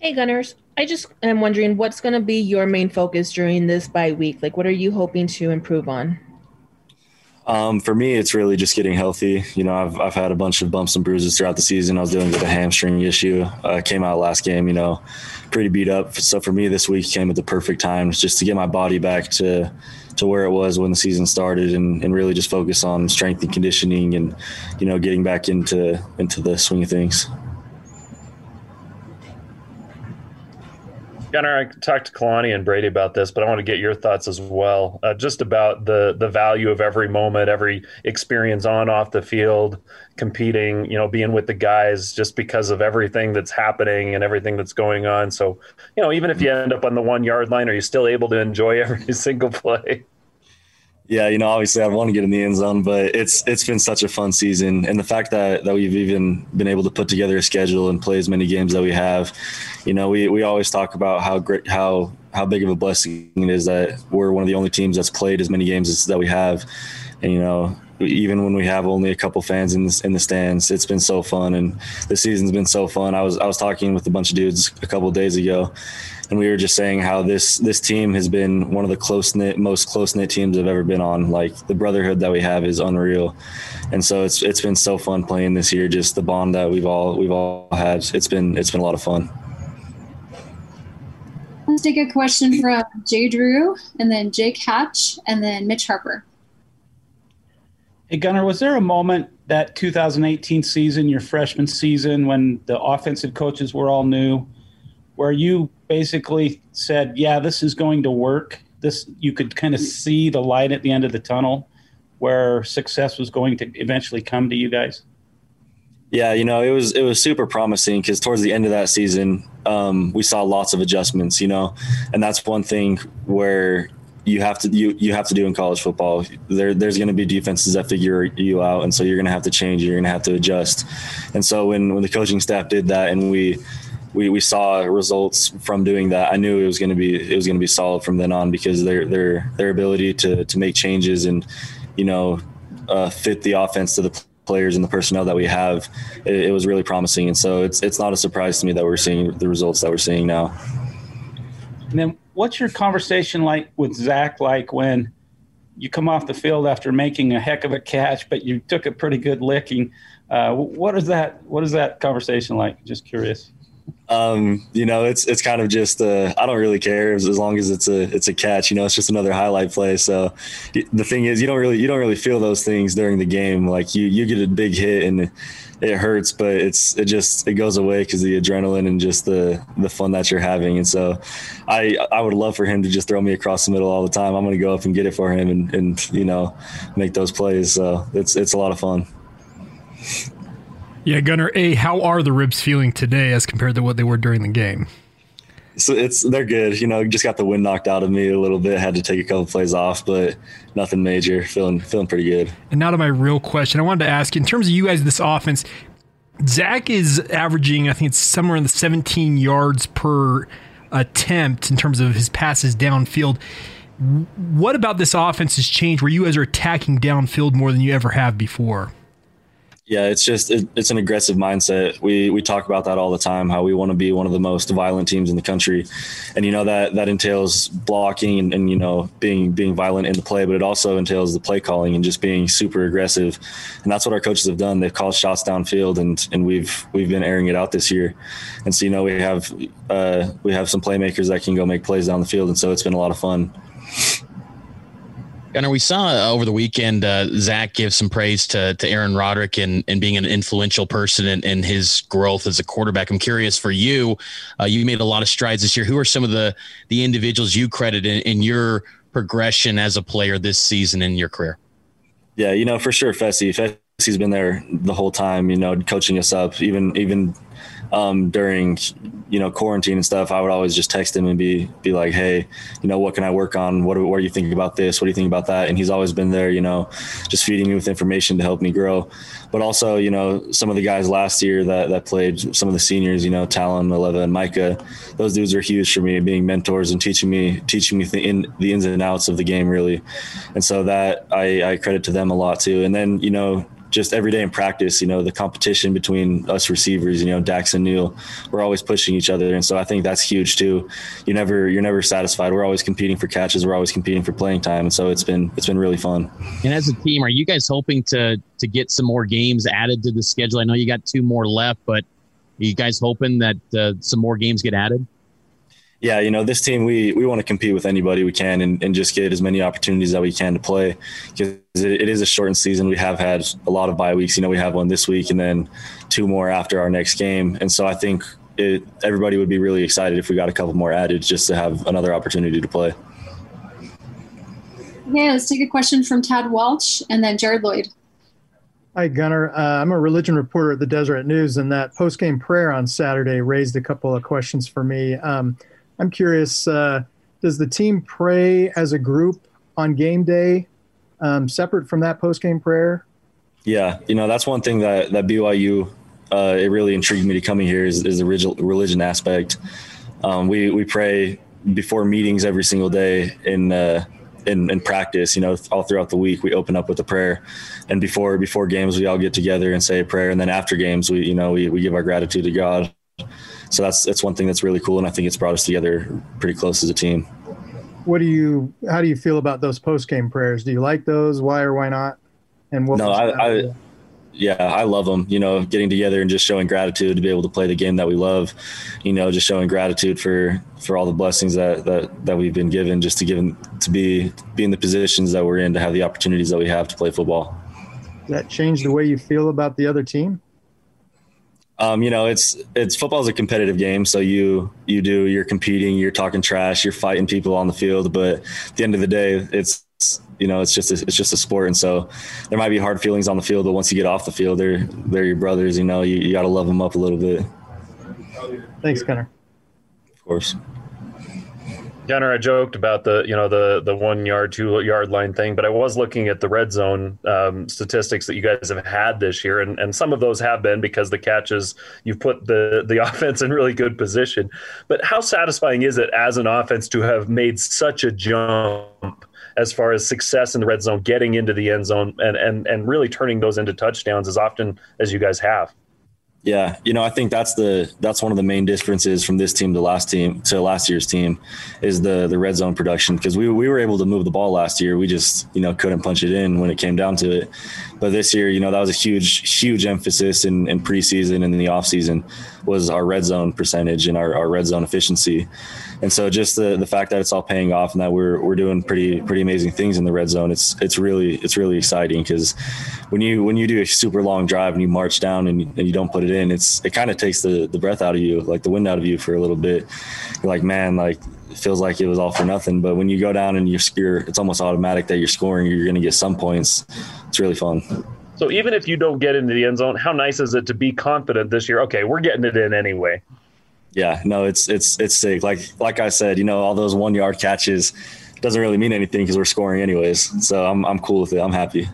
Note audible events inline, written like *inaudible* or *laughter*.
Hey, Gunners. I just am wondering what's going to be your main focus during this bye week? Like, what are you hoping to improve on? Um, for me, it's really just getting healthy. You know, I've, I've had a bunch of bumps and bruises throughout the season. I was dealing with a hamstring issue. Uh, came out last game, you know, pretty beat up. So for me, this week came at the perfect time just to get my body back to to where it was when the season started, and, and really just focus on strength and conditioning, and you know, getting back into into the swing of things. Gunner, I talked to Kalani and Brady about this, but I want to get your thoughts as well, uh, just about the the value of every moment, every experience on off the field, competing, you know, being with the guys, just because of everything that's happening and everything that's going on. So, you know, even if you end up on the one yard line, are you still able to enjoy *laughs* every single play? Yeah, you know, obviously I want to get in the end zone, but it's it's been such a fun season, and the fact that that we've even been able to put together a schedule and play as many games that we have, you know, we we always talk about how great how how big of a blessing it is that we're one of the only teams that's played as many games as that we have, and you know, even when we have only a couple fans in the, in the stands, it's been so fun, and the season's been so fun. I was I was talking with a bunch of dudes a couple days ago, and we were just saying how this this team has been one of the close knit, most close knit teams I've ever been on. Like the brotherhood that we have is unreal, and so it's it's been so fun playing this year. Just the bond that we've all we've all had. It's been it's been a lot of fun. Let's take a question from Jay Drew, and then Jake Hatch, and then Mitch Harper. Hey Gunner, was there a moment that 2018 season, your freshman season, when the offensive coaches were all new? where you basically said, "Yeah, this is going to work." This you could kind of see the light at the end of the tunnel, where success was going to eventually come to you guys. Yeah, you know, it was it was super promising because towards the end of that season, um, we saw lots of adjustments. You know, and that's one thing where you have to you you have to do in college football. There there's going to be defenses that figure you out, and so you're going to have to change. You're going to have to adjust. And so when when the coaching staff did that, and we we, we saw results from doing that. I knew it was going to be it was going to be solid from then on because their their their ability to to make changes and you know uh, fit the offense to the players and the personnel that we have, it, it, was really promising. And so it's it's not a surprise to me that we're seeing the results that we're seeing now. And then, what's your conversation like with Zach? Like when you come off the field after making a heck of a catch, but you took a pretty good licking. Uh, what is that? What is that conversation like? Just curious. Um, you know, it's it's kind of just uh, I don't really care as, as, long as it's a it's a catch. You know, it's just another highlight play. So the thing is, you don't really you don't really feel those things during the game. Like you you get a big hit and it hurts, but it's it just it goes away because the adrenaline and just the the fun that you're having. And so, I I would love for him to just throw me across the middle all the time. I'm going to go up and get it for him and and you know make those plays. So it's it's a lot of fun. Yeah, Gunner A, how are the ribs feeling today as compared to what they were during the game? So it's they're good. You know, just got the wind knocked out of me a little bit. Had to take a couple plays off, but nothing major. Feeling feeling pretty good. And now to my real question. I wanted to ask in terms of you guys, this offense, Zach is averaging, I think it's somewhere in the 17 yards per attempt in terms of his passes downfield. What about this offense has changed where you guys are attacking downfield more than you ever have before? Yeah, it's just it, it's an aggressive mindset. We we talk about that all the time. How we want to be one of the most violent teams in the country, and you know that that entails blocking and, and, you know being being violent in the play, but it also entails the play calling and just being super aggressive. And that's what our coaches have done. They've called shots downfield, and and we've we've been airing it out this year. And so you know we have uh, we have some playmakers that can go make plays down the field, and so it's been a lot of fun. Gunner, we saw uh, over the weekend uh, Zach give some praise to, to Aaron Roderick and, and being an influential person in, in his growth as a quarterback. I'm curious for you, uh, you made a lot of strides this year. Who are some of the, the individuals you credit in, in your progression as a player this season in your career? Yeah, you know, for sure, Fesi. Fesi's been there the whole time, you know, coaching us up, even even um, during you know quarantine and stuff, I would always just text him and be be like, hey, you know, what can I work on? What what do you think about this? What do you think about that? And he's always been there, you know, just feeding me with information to help me grow. But also, you know, some of the guys last year that that played, some of the seniors, you know, Talon, Maleva, and Micah, those dudes are huge for me, being mentors and teaching me teaching me the, in, the ins and outs of the game, really. And so that I, I credit to them a lot too. And then you know just every day in practice, you know, the competition between us receivers, you know, Dax and Neil, we're always pushing each other. And so I think that's huge too. You never, you're never satisfied. We're always competing for catches. We're always competing for playing time. And so it's been, it's been really fun. And as a team, are you guys hoping to, to get some more games added to the schedule? I know you got two more left, but you guys hoping that uh, some more games get added? Yeah, you know, this team, we, we want to compete with anybody we can and, and just get as many opportunities that we can to play because it, it is a shortened season. We have had a lot of bye weeks. You know, we have one this week and then two more after our next game. And so I think it, everybody would be really excited if we got a couple more added just to have another opportunity to play. Okay, let's take a question from Tad Walch and then Jared Lloyd. Hi, Gunner. Uh, I'm a religion reporter at the Deseret News, and that post-game prayer on Saturday raised a couple of questions for me. Um, I'm curious, uh, does the team pray as a group on game day, um, separate from that post-game prayer? Yeah, you know that's one thing that that BYU uh, it really intrigued me to coming here is, is the religion aspect. Um, we we pray before meetings every single day in, uh, in in practice. You know, all throughout the week we open up with a prayer, and before before games we all get together and say a prayer, and then after games we you know we we give our gratitude to God so that's that's one thing that's really cool, and I think it's brought us together pretty close as a team. What do you? How do you feel about those post game prayers? Do you like those? Why or why not? And what? No, I, I yeah, I love them. You know, getting together and just showing gratitude to be able to play the game that we love. You know, just showing gratitude for for all the blessings that that that we've been given, just to give to be be in the positions that we're in, to have the opportunities that we have to play football. Does that change the way you feel about the other team? Um, you know, it's it's football is a competitive game, so you you do you're competing, you're talking trash, you're fighting people on the field, but at the end of the day, it's you know it's just a, it's just a sport, and so there might be hard feelings on the field, but once you get off the field, they're they're your brothers. You know, you, you got to love them up a little bit. Thanks, Gunner. Of course. Gunner, I joked about the you know the the one yard, two yard line thing, but I was looking at the red zone um, statistics that you guys have had this year, and, and some of those have been because the catches you've put the the *laughs* offense in really good position. But how satisfying is it as an offense to have made such a jump? as far as success in the red zone, getting into the end zone, and and and really turning those into touchdowns as often as you guys have. Yeah, you know, I think that's the that's one of the main differences from this team to last team to last year's team is the the red zone production because we we were able to move the ball last year. We just you know couldn't punch it in when it came down to it. But this year, you know, that was a huge huge emphasis in, in preseason and in the offseason was our red zone percentage and our, our red zone efficiency. And so just the, the fact that it's all paying off and that we're, we're doing pretty pretty amazing things in the red zone, it's it's really it's really exciting because when you when you do a super long drive and you march down and, and you don't put it in, it's it kind of takes the the breath out of you, like the wind out of you for a little bit. You're like, man, like it feels like it was all for nothing. But when you go down and you're, you're it's almost automatic that you're scoring, you're going to get some points. It's really fun. So even if you don't get into the end zone, how nice is it to be confident this year? Okay, we're getting it in anyway. Yeah, no, it's it's it's sick. Like like I said, you know, all those one yard catches doesn't really mean anything because we're scoring anyways. So I'm I'm cool with it. I'm happy.